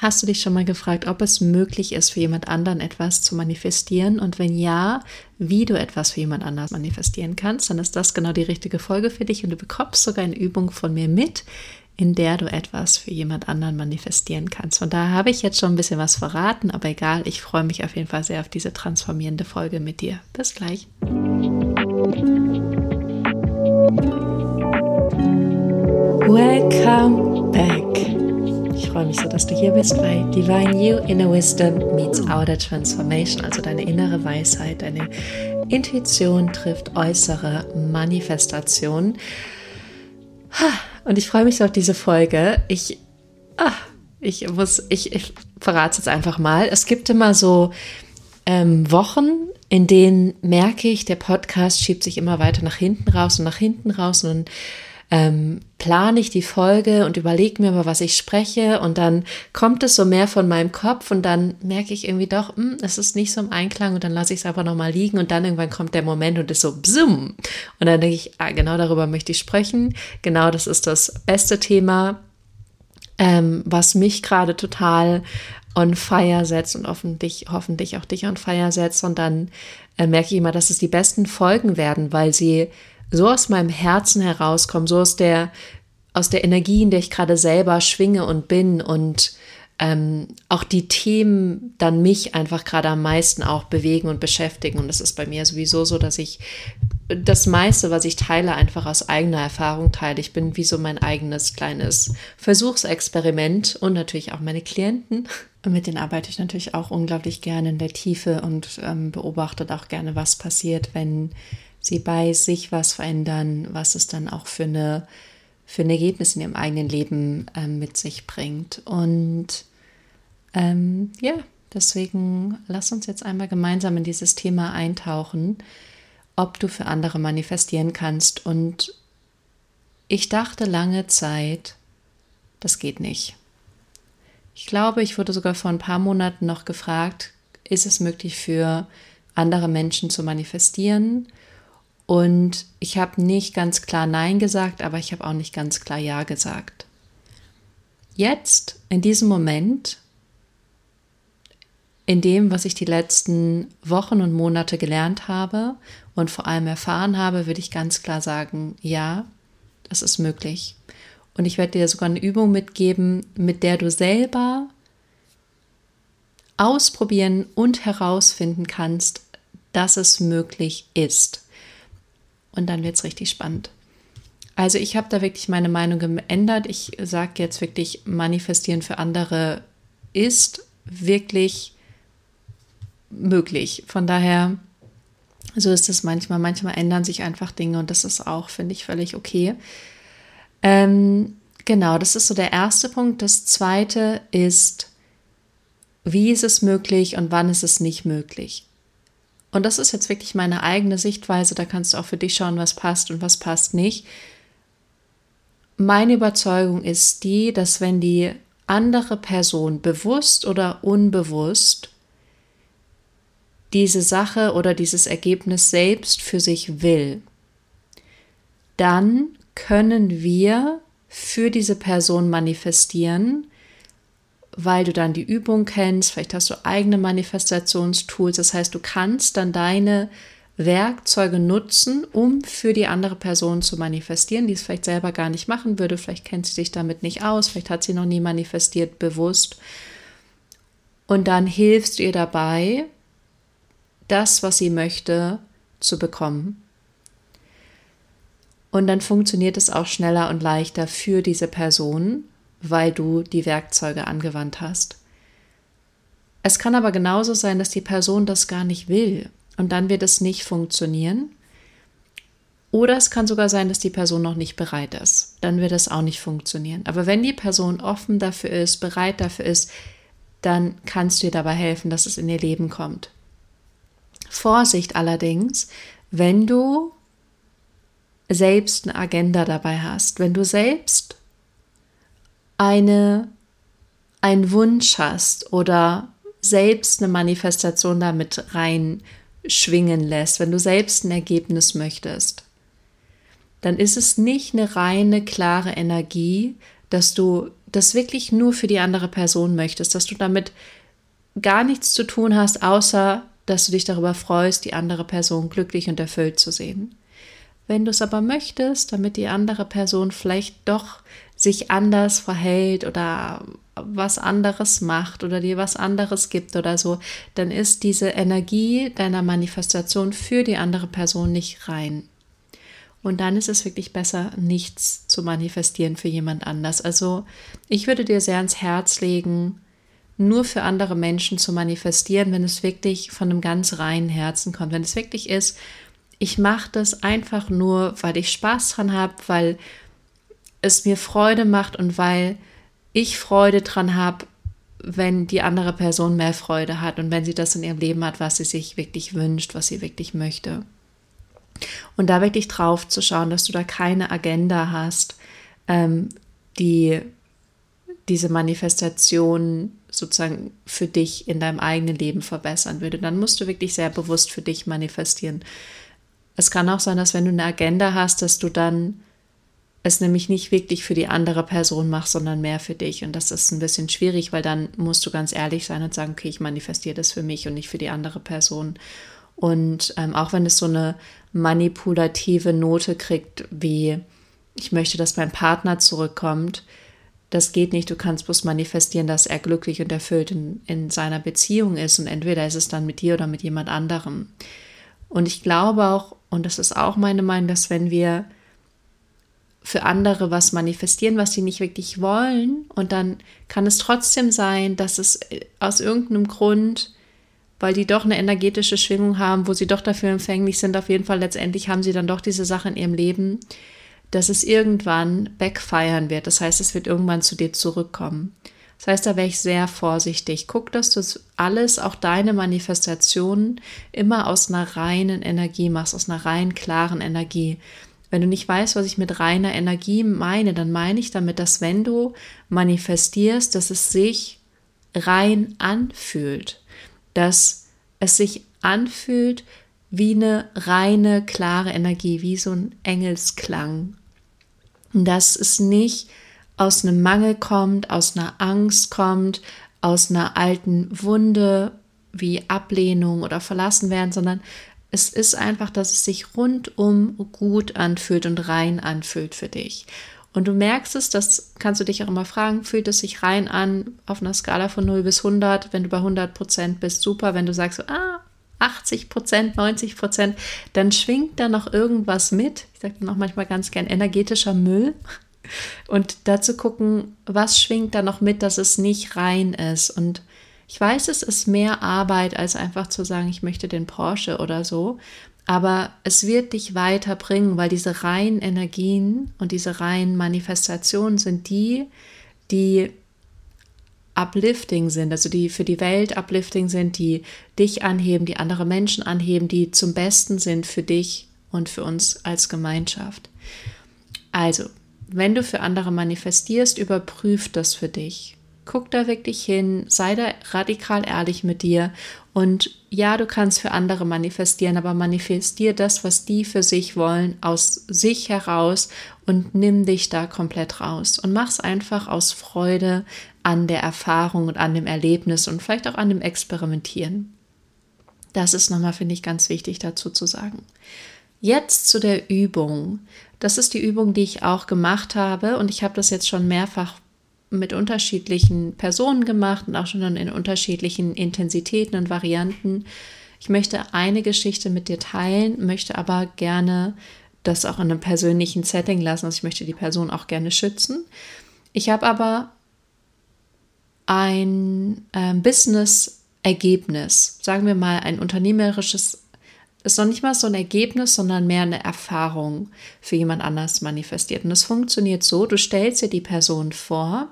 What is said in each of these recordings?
Hast du dich schon mal gefragt, ob es möglich ist, für jemand anderen etwas zu manifestieren? Und wenn ja, wie du etwas für jemand anders manifestieren kannst, dann ist das genau die richtige Folge für dich und du bekommst sogar eine Übung von mir mit, in der du etwas für jemand anderen manifestieren kannst. Von daher habe ich jetzt schon ein bisschen was verraten, aber egal, ich freue mich auf jeden Fall sehr auf diese transformierende Folge mit dir. Bis gleich. Welcome back. Freue mich so, dass du hier bist bei Divine You Inner Wisdom meets Outer Transformation, also deine innere Weisheit, deine Intuition trifft äußere Manifestation. Und ich freue mich so auf diese Folge. Ich, ah, ich muss, ich, ich verrate es jetzt einfach mal. Es gibt immer so ähm, Wochen, in denen merke ich, der Podcast schiebt sich immer weiter nach hinten raus und nach hinten raus und ähm, plane ich die Folge und überlege mir mal, was ich spreche und dann kommt es so mehr von meinem Kopf und dann merke ich irgendwie doch, hm, es ist nicht so im Einklang und dann lasse ich es einfach nochmal liegen und dann irgendwann kommt der Moment und ist so bzum. Und dann denke ich, ah, genau darüber möchte ich sprechen. Genau das ist das beste Thema, ähm, was mich gerade total on fire setzt und hoffentlich, hoffentlich auch dich on fire setzt. Und dann äh, merke ich immer, dass es die besten Folgen werden, weil sie so aus meinem Herzen herauskommen, so aus der, aus der Energie, in der ich gerade selber schwinge und bin und ähm, auch die Themen dann mich einfach gerade am meisten auch bewegen und beschäftigen. Und es ist bei mir sowieso so, dass ich das meiste, was ich teile, einfach aus eigener Erfahrung teile. Ich bin wie so mein eigenes kleines Versuchsexperiment und natürlich auch meine Klienten. Mit denen arbeite ich natürlich auch unglaublich gerne in der Tiefe und ähm, beobachte auch gerne, was passiert, wenn sie bei sich was verändern, was es dann auch für eine für ein Ergebnis in ihrem eigenen Leben ähm, mit sich bringt. Und ähm, ja, deswegen lass uns jetzt einmal gemeinsam in dieses Thema eintauchen, ob du für andere manifestieren kannst. Und ich dachte lange Zeit, das geht nicht. Ich glaube, ich wurde sogar vor ein paar Monaten noch gefragt, ist es möglich für andere Menschen zu manifestieren? Und ich habe nicht ganz klar Nein gesagt, aber ich habe auch nicht ganz klar Ja gesagt. Jetzt, in diesem Moment, in dem, was ich die letzten Wochen und Monate gelernt habe und vor allem erfahren habe, würde ich ganz klar sagen, ja, das ist möglich. Und ich werde dir sogar eine Übung mitgeben, mit der du selber ausprobieren und herausfinden kannst, dass es möglich ist und dann wird es richtig spannend. Also ich habe da wirklich meine Meinung geändert. Ich sage jetzt wirklich, manifestieren für andere ist wirklich möglich. Von daher, so ist es manchmal. Manchmal ändern sich einfach Dinge und das ist auch, finde ich, völlig okay. Ähm, genau, das ist so der erste Punkt. Das zweite ist, wie ist es möglich und wann ist es nicht möglich? Und das ist jetzt wirklich meine eigene Sichtweise, da kannst du auch für dich schauen, was passt und was passt nicht. Meine Überzeugung ist die, dass wenn die andere Person bewusst oder unbewusst diese Sache oder dieses Ergebnis selbst für sich will, dann können wir für diese Person manifestieren, weil du dann die Übung kennst, vielleicht hast du eigene Manifestationstools, das heißt, du kannst dann deine Werkzeuge nutzen, um für die andere Person zu manifestieren, die es vielleicht selber gar nicht machen würde, vielleicht kennt sie sich damit nicht aus, vielleicht hat sie noch nie manifestiert bewusst. Und dann hilfst du ihr dabei, das, was sie möchte, zu bekommen. Und dann funktioniert es auch schneller und leichter für diese Person, weil du die Werkzeuge angewandt hast. Es kann aber genauso sein, dass die Person das gar nicht will und dann wird es nicht funktionieren. Oder es kann sogar sein, dass die Person noch nicht bereit ist. Dann wird es auch nicht funktionieren. Aber wenn die Person offen dafür ist, bereit dafür ist, dann kannst du ihr dabei helfen, dass es in ihr Leben kommt. Vorsicht allerdings, wenn du selbst eine Agenda dabei hast, wenn du selbst eine, einen Wunsch hast oder selbst eine Manifestation damit reinschwingen lässt, wenn du selbst ein Ergebnis möchtest, dann ist es nicht eine reine, klare Energie, dass du das wirklich nur für die andere Person möchtest, dass du damit gar nichts zu tun hast, außer dass du dich darüber freust, die andere Person glücklich und erfüllt zu sehen. Wenn du es aber möchtest, damit die andere Person vielleicht doch sich anders verhält oder was anderes macht oder dir was anderes gibt oder so, dann ist diese Energie deiner Manifestation für die andere Person nicht rein. Und dann ist es wirklich besser, nichts zu manifestieren für jemand anders. Also ich würde dir sehr ans Herz legen, nur für andere Menschen zu manifestieren, wenn es wirklich von einem ganz reinen Herzen kommt. Wenn es wirklich ist, ich mache das einfach nur, weil ich Spaß dran habe, weil es mir Freude macht und weil ich Freude dran habe, wenn die andere Person mehr Freude hat und wenn sie das in ihrem Leben hat, was sie sich wirklich wünscht, was sie wirklich möchte. Und da wirklich drauf zu schauen, dass du da keine Agenda hast, ähm, die diese Manifestation sozusagen für dich in deinem eigenen Leben verbessern würde. Dann musst du wirklich sehr bewusst für dich manifestieren. Es kann auch sein, dass wenn du eine Agenda hast, dass du dann es nämlich nicht wirklich für die andere Person machst, sondern mehr für dich. Und das ist ein bisschen schwierig, weil dann musst du ganz ehrlich sein und sagen, okay, ich manifestiere das für mich und nicht für die andere Person. Und ähm, auch wenn es so eine manipulative Note kriegt, wie ich möchte, dass mein Partner zurückkommt, das geht nicht. Du kannst bloß manifestieren, dass er glücklich und erfüllt in, in seiner Beziehung ist. Und entweder ist es dann mit dir oder mit jemand anderem. Und ich glaube auch, und das ist auch meine Meinung, dass wenn wir für andere was manifestieren, was sie nicht wirklich wollen, und dann kann es trotzdem sein, dass es äh, aus irgendeinem Grund weil die doch eine energetische Schwingung haben, wo sie doch dafür empfänglich sind. Auf jeden Fall letztendlich haben sie dann doch diese Sache in ihrem Leben, dass es irgendwann backfeiern wird. Das heißt, es wird irgendwann zu dir zurückkommen. Das heißt, da wäre ich sehr vorsichtig. Guck, dass du alles, auch deine Manifestationen, immer aus einer reinen Energie machst, aus einer rein klaren Energie. Wenn du nicht weißt, was ich mit reiner Energie meine, dann meine ich damit, dass wenn du manifestierst, dass es sich rein anfühlt dass es sich anfühlt wie eine reine, klare Energie, wie so ein Engelsklang. Dass es nicht aus einem Mangel kommt, aus einer Angst kommt, aus einer alten Wunde wie Ablehnung oder verlassen werden, sondern es ist einfach, dass es sich rundum gut anfühlt und rein anfühlt für dich. Und du merkst es, das kannst du dich auch immer fragen, fühlt es sich rein an auf einer Skala von 0 bis 100? Wenn du bei 100 Prozent bist, super. Wenn du sagst, so, ah, 80 Prozent, 90 Prozent, dann schwingt da noch irgendwas mit. Ich sage dann auch manchmal ganz gern energetischer Müll. Und dazu gucken, was schwingt da noch mit, dass es nicht rein ist. Und ich weiß, es ist mehr Arbeit, als einfach zu sagen, ich möchte den Porsche oder so aber es wird dich weiterbringen, weil diese reinen Energien und diese reinen Manifestationen sind die, die uplifting sind, also die für die Welt uplifting sind, die dich anheben, die andere Menschen anheben, die zum Besten sind für dich und für uns als Gemeinschaft. Also, wenn du für andere manifestierst, überprüf das für dich. Guck da wirklich hin, sei da radikal ehrlich mit dir und ja, du kannst für andere manifestieren, aber manifestier das, was die für sich wollen, aus sich heraus und nimm dich da komplett raus und mach's einfach aus Freude an der Erfahrung und an dem Erlebnis und vielleicht auch an dem Experimentieren. Das ist nochmal, finde ich, ganz wichtig dazu zu sagen. Jetzt zu der Übung. Das ist die Übung, die ich auch gemacht habe und ich habe das jetzt schon mehrfach mit unterschiedlichen Personen gemacht und auch schon in unterschiedlichen Intensitäten und Varianten. Ich möchte eine Geschichte mit dir teilen, möchte aber gerne das auch in einem persönlichen Setting lassen. Also ich möchte die Person auch gerne schützen. Ich habe aber ein äh, Business-Ergebnis, sagen wir mal ein unternehmerisches, ist noch nicht mal so ein Ergebnis, sondern mehr eine Erfahrung für jemand anders manifestiert. Und es funktioniert so, du stellst dir die Person vor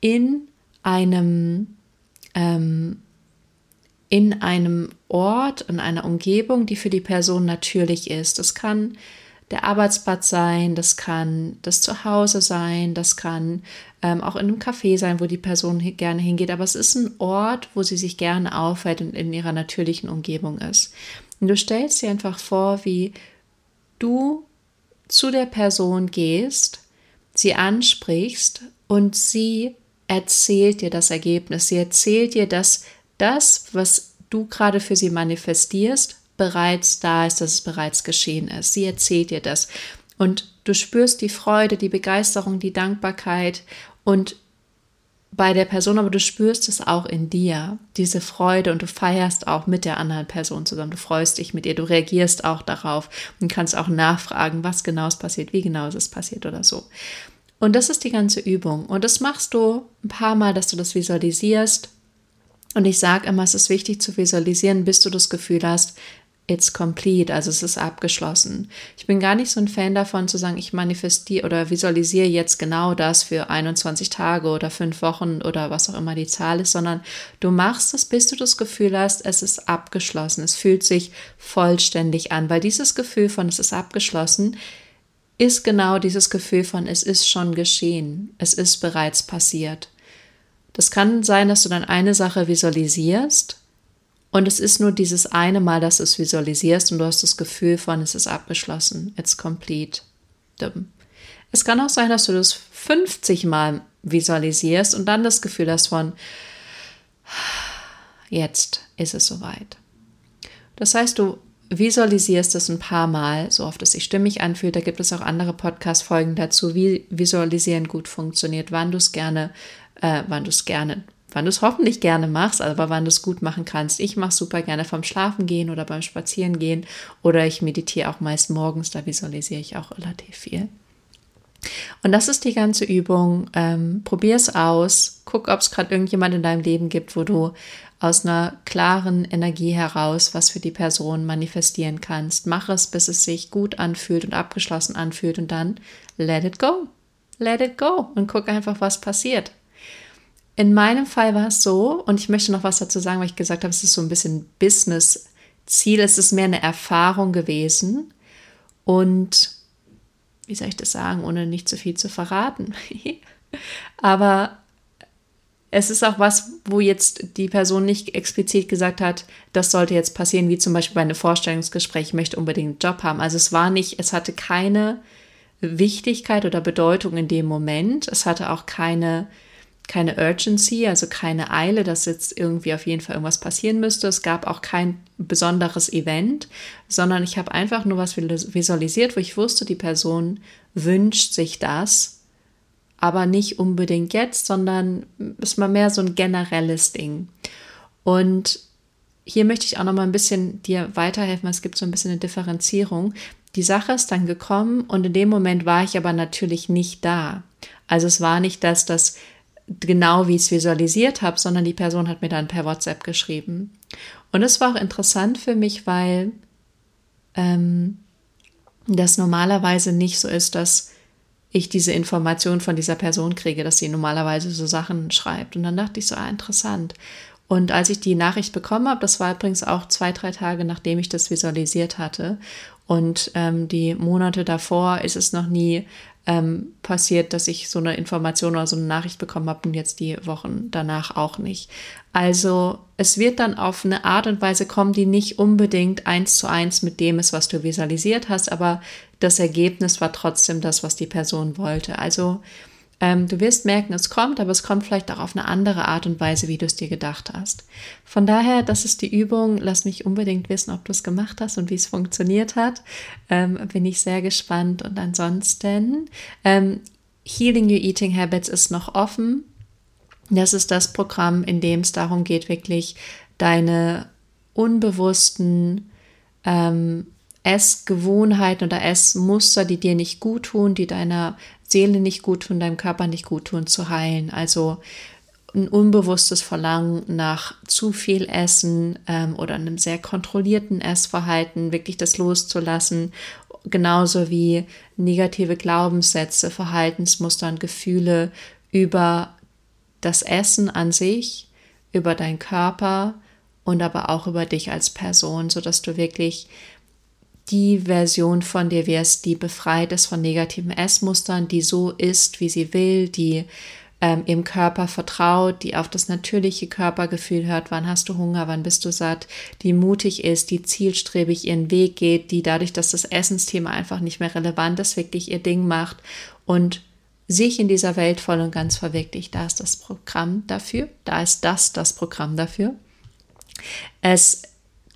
in einem, ähm, in einem Ort, in einer Umgebung, die für die Person natürlich ist. Das kann der Arbeitsplatz sein, das kann das Zuhause sein, das kann ähm, auch in einem Café sein, wo die Person gerne hingeht, aber es ist ein Ort, wo sie sich gerne aufhält und in ihrer natürlichen Umgebung ist. Und du stellst dir einfach vor, wie du zu der Person gehst sie ansprichst und sie erzählt dir das Ergebnis. Sie erzählt dir, dass das, was du gerade für sie manifestierst, bereits da ist, dass es bereits geschehen ist. Sie erzählt dir das. Und du spürst die Freude, die Begeisterung, die Dankbarkeit und bei der Person, aber du spürst es auch in dir, diese Freude und du feierst auch mit der anderen Person zusammen. Du freust dich mit ihr, du reagierst auch darauf und kannst auch nachfragen, was genau ist passiert, wie genau ist es passiert oder so. Und das ist die ganze Übung. Und das machst du ein paar Mal, dass du das visualisierst. Und ich sage immer, es ist wichtig zu visualisieren, bis du das Gefühl hast, it's complete, also es ist abgeschlossen. Ich bin gar nicht so ein Fan davon zu sagen, ich manifestiere oder visualisiere jetzt genau das für 21 Tage oder fünf Wochen oder was auch immer die Zahl ist, sondern du machst es, bis du das Gefühl hast, es ist abgeschlossen. Es fühlt sich vollständig an, weil dieses Gefühl von es ist abgeschlossen ist genau dieses Gefühl von es ist schon geschehen, es ist bereits passiert. Das kann sein, dass du dann eine Sache visualisierst und es ist nur dieses eine Mal, dass du es visualisierst und du hast das Gefühl von, es ist abgeschlossen, it's complete. Es kann auch sein, dass du das 50 Mal visualisierst und dann das Gefühl hast von, jetzt ist es soweit. Das heißt, du visualisierst es ein paar Mal, so oft es sich stimmig anfühlt. Da gibt es auch andere Podcast-Folgen dazu, wie Visualisieren gut funktioniert, wann du es gerne, äh, wann du es gerne wann du es hoffentlich gerne machst, aber wann du es gut machen kannst. Ich mache super gerne vom Schlafen gehen oder beim Spazieren gehen oder ich meditiere auch meist morgens, da visualisiere ich auch relativ viel. Und das ist die ganze Übung. Ähm, Probier es aus. Guck, ob es gerade irgendjemand in deinem Leben gibt, wo du aus einer klaren Energie heraus was für die Person manifestieren kannst. Mach es, bis es sich gut anfühlt und abgeschlossen anfühlt und dann let it go. Let it go und guck einfach, was passiert. In meinem Fall war es so, und ich möchte noch was dazu sagen, weil ich gesagt habe, es ist so ein bisschen Business-Ziel, es ist mehr eine Erfahrung gewesen. Und wie soll ich das sagen, ohne nicht zu viel zu verraten? Aber es ist auch was, wo jetzt die Person nicht explizit gesagt hat, das sollte jetzt passieren, wie zum Beispiel bei einem Vorstellungsgespräch, ich möchte unbedingt einen Job haben. Also es war nicht, es hatte keine Wichtigkeit oder Bedeutung in dem Moment. Es hatte auch keine keine Urgency, also keine Eile, dass jetzt irgendwie auf jeden Fall irgendwas passieren müsste. Es gab auch kein besonderes Event, sondern ich habe einfach nur was visualisiert, wo ich wusste, die Person wünscht sich das, aber nicht unbedingt jetzt, sondern es war mehr so ein generelles Ding. Und hier möchte ich auch noch mal ein bisschen dir weiterhelfen, es gibt so ein bisschen eine Differenzierung. Die Sache ist dann gekommen und in dem Moment war ich aber natürlich nicht da. Also es war nicht, dass das genau wie ich es visualisiert habe, sondern die Person hat mir dann per WhatsApp geschrieben. Und es war auch interessant für mich, weil ähm, das normalerweise nicht so ist, dass ich diese Information von dieser Person kriege, dass sie normalerweise so Sachen schreibt. Und dann dachte ich so, ah, interessant. Und als ich die Nachricht bekommen habe, das war übrigens auch zwei, drei Tage, nachdem ich das visualisiert hatte. Und ähm, die Monate davor ist es noch nie ähm, passiert, dass ich so eine Information oder so eine Nachricht bekommen habe und jetzt die Wochen danach auch nicht. Also es wird dann auf eine Art und Weise kommen, die nicht unbedingt eins zu eins mit dem ist, was du visualisiert hast, aber das Ergebnis war trotzdem das, was die Person wollte. Also ähm, du wirst merken, es kommt, aber es kommt vielleicht auch auf eine andere Art und Weise, wie du es dir gedacht hast. Von daher, das ist die Übung. Lass mich unbedingt wissen, ob du es gemacht hast und wie es funktioniert hat. Ähm, bin ich sehr gespannt. Und ansonsten, ähm, Healing Your Eating Habits ist noch offen. Das ist das Programm, in dem es darum geht, wirklich deine unbewussten ähm, Essgewohnheiten oder Essmuster, die dir nicht gut tun, die deiner Seele nicht gut tun, deinem Körper nicht gut tun, zu heilen. Also ein unbewusstes Verlangen nach zu viel Essen ähm, oder einem sehr kontrollierten Essverhalten, wirklich das loszulassen, genauso wie negative Glaubenssätze, Verhaltensmuster und Gefühle über das Essen an sich, über deinen Körper und aber auch über dich als Person, sodass du wirklich die Version von dir wirst, die befreit ist von negativen Essmustern, die so ist, wie sie will, die ähm, im Körper vertraut, die auf das natürliche Körpergefühl hört, wann hast du Hunger, wann bist du satt, die mutig ist, die zielstrebig ihren Weg geht, die dadurch, dass das Essensthema einfach nicht mehr relevant ist, wirklich ihr Ding macht und sich in dieser Welt voll und ganz verwirklicht. Da ist das Programm dafür. Da ist das das Programm dafür. Es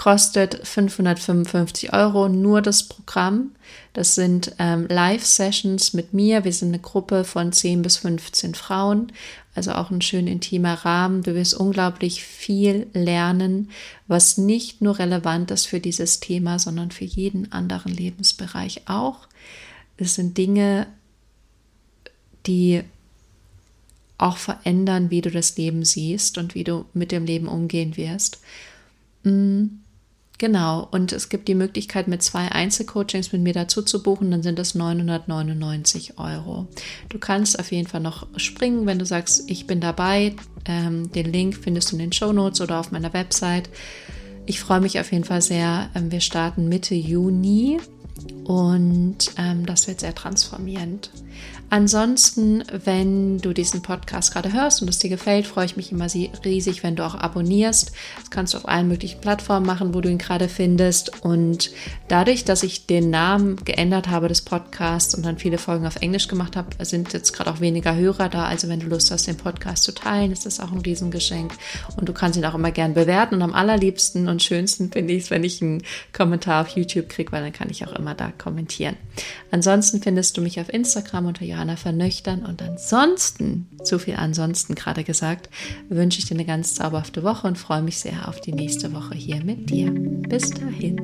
kostet 555 Euro nur das Programm. Das sind ähm, Live-Sessions mit mir. Wir sind eine Gruppe von 10 bis 15 Frauen, also auch ein schön intimer Rahmen. Du wirst unglaublich viel lernen, was nicht nur relevant ist für dieses Thema, sondern für jeden anderen Lebensbereich auch. Es sind Dinge, die auch verändern, wie du das Leben siehst und wie du mit dem Leben umgehen wirst. Mm, genau, und es gibt die Möglichkeit, mit zwei Einzelcoachings mit mir dazu zu buchen, dann sind das 999 Euro. Du kannst auf jeden Fall noch springen, wenn du sagst, ich bin dabei. Ähm, den Link findest du in den Show Notes oder auf meiner Website. Ich freue mich auf jeden Fall sehr. Ähm, wir starten Mitte Juni und ähm, das wird sehr transformierend. Ansonsten, wenn du diesen Podcast gerade hörst und es dir gefällt, freue ich mich immer riesig, wenn du auch abonnierst. Das kannst du auf allen möglichen Plattformen machen, wo du ihn gerade findest. Und dadurch, dass ich den Namen geändert habe des Podcasts und dann viele Folgen auf Englisch gemacht habe, sind jetzt gerade auch weniger Hörer da. Also wenn du Lust hast, den Podcast zu teilen, ist das auch ein Riesengeschenk. Und du kannst ihn auch immer gern bewerten. Und am allerliebsten und schönsten finde ich es, wenn ich einen Kommentar auf YouTube kriege, weil dann kann ich auch immer da kommentieren. Ansonsten findest du mich auf Instagram unter Johanna Johanna vernüchtern. Und ansonsten, zu viel ansonsten gerade gesagt, wünsche ich dir eine ganz zauberhafte Woche und freue mich sehr auf die nächste Woche hier mit dir. Bis dahin.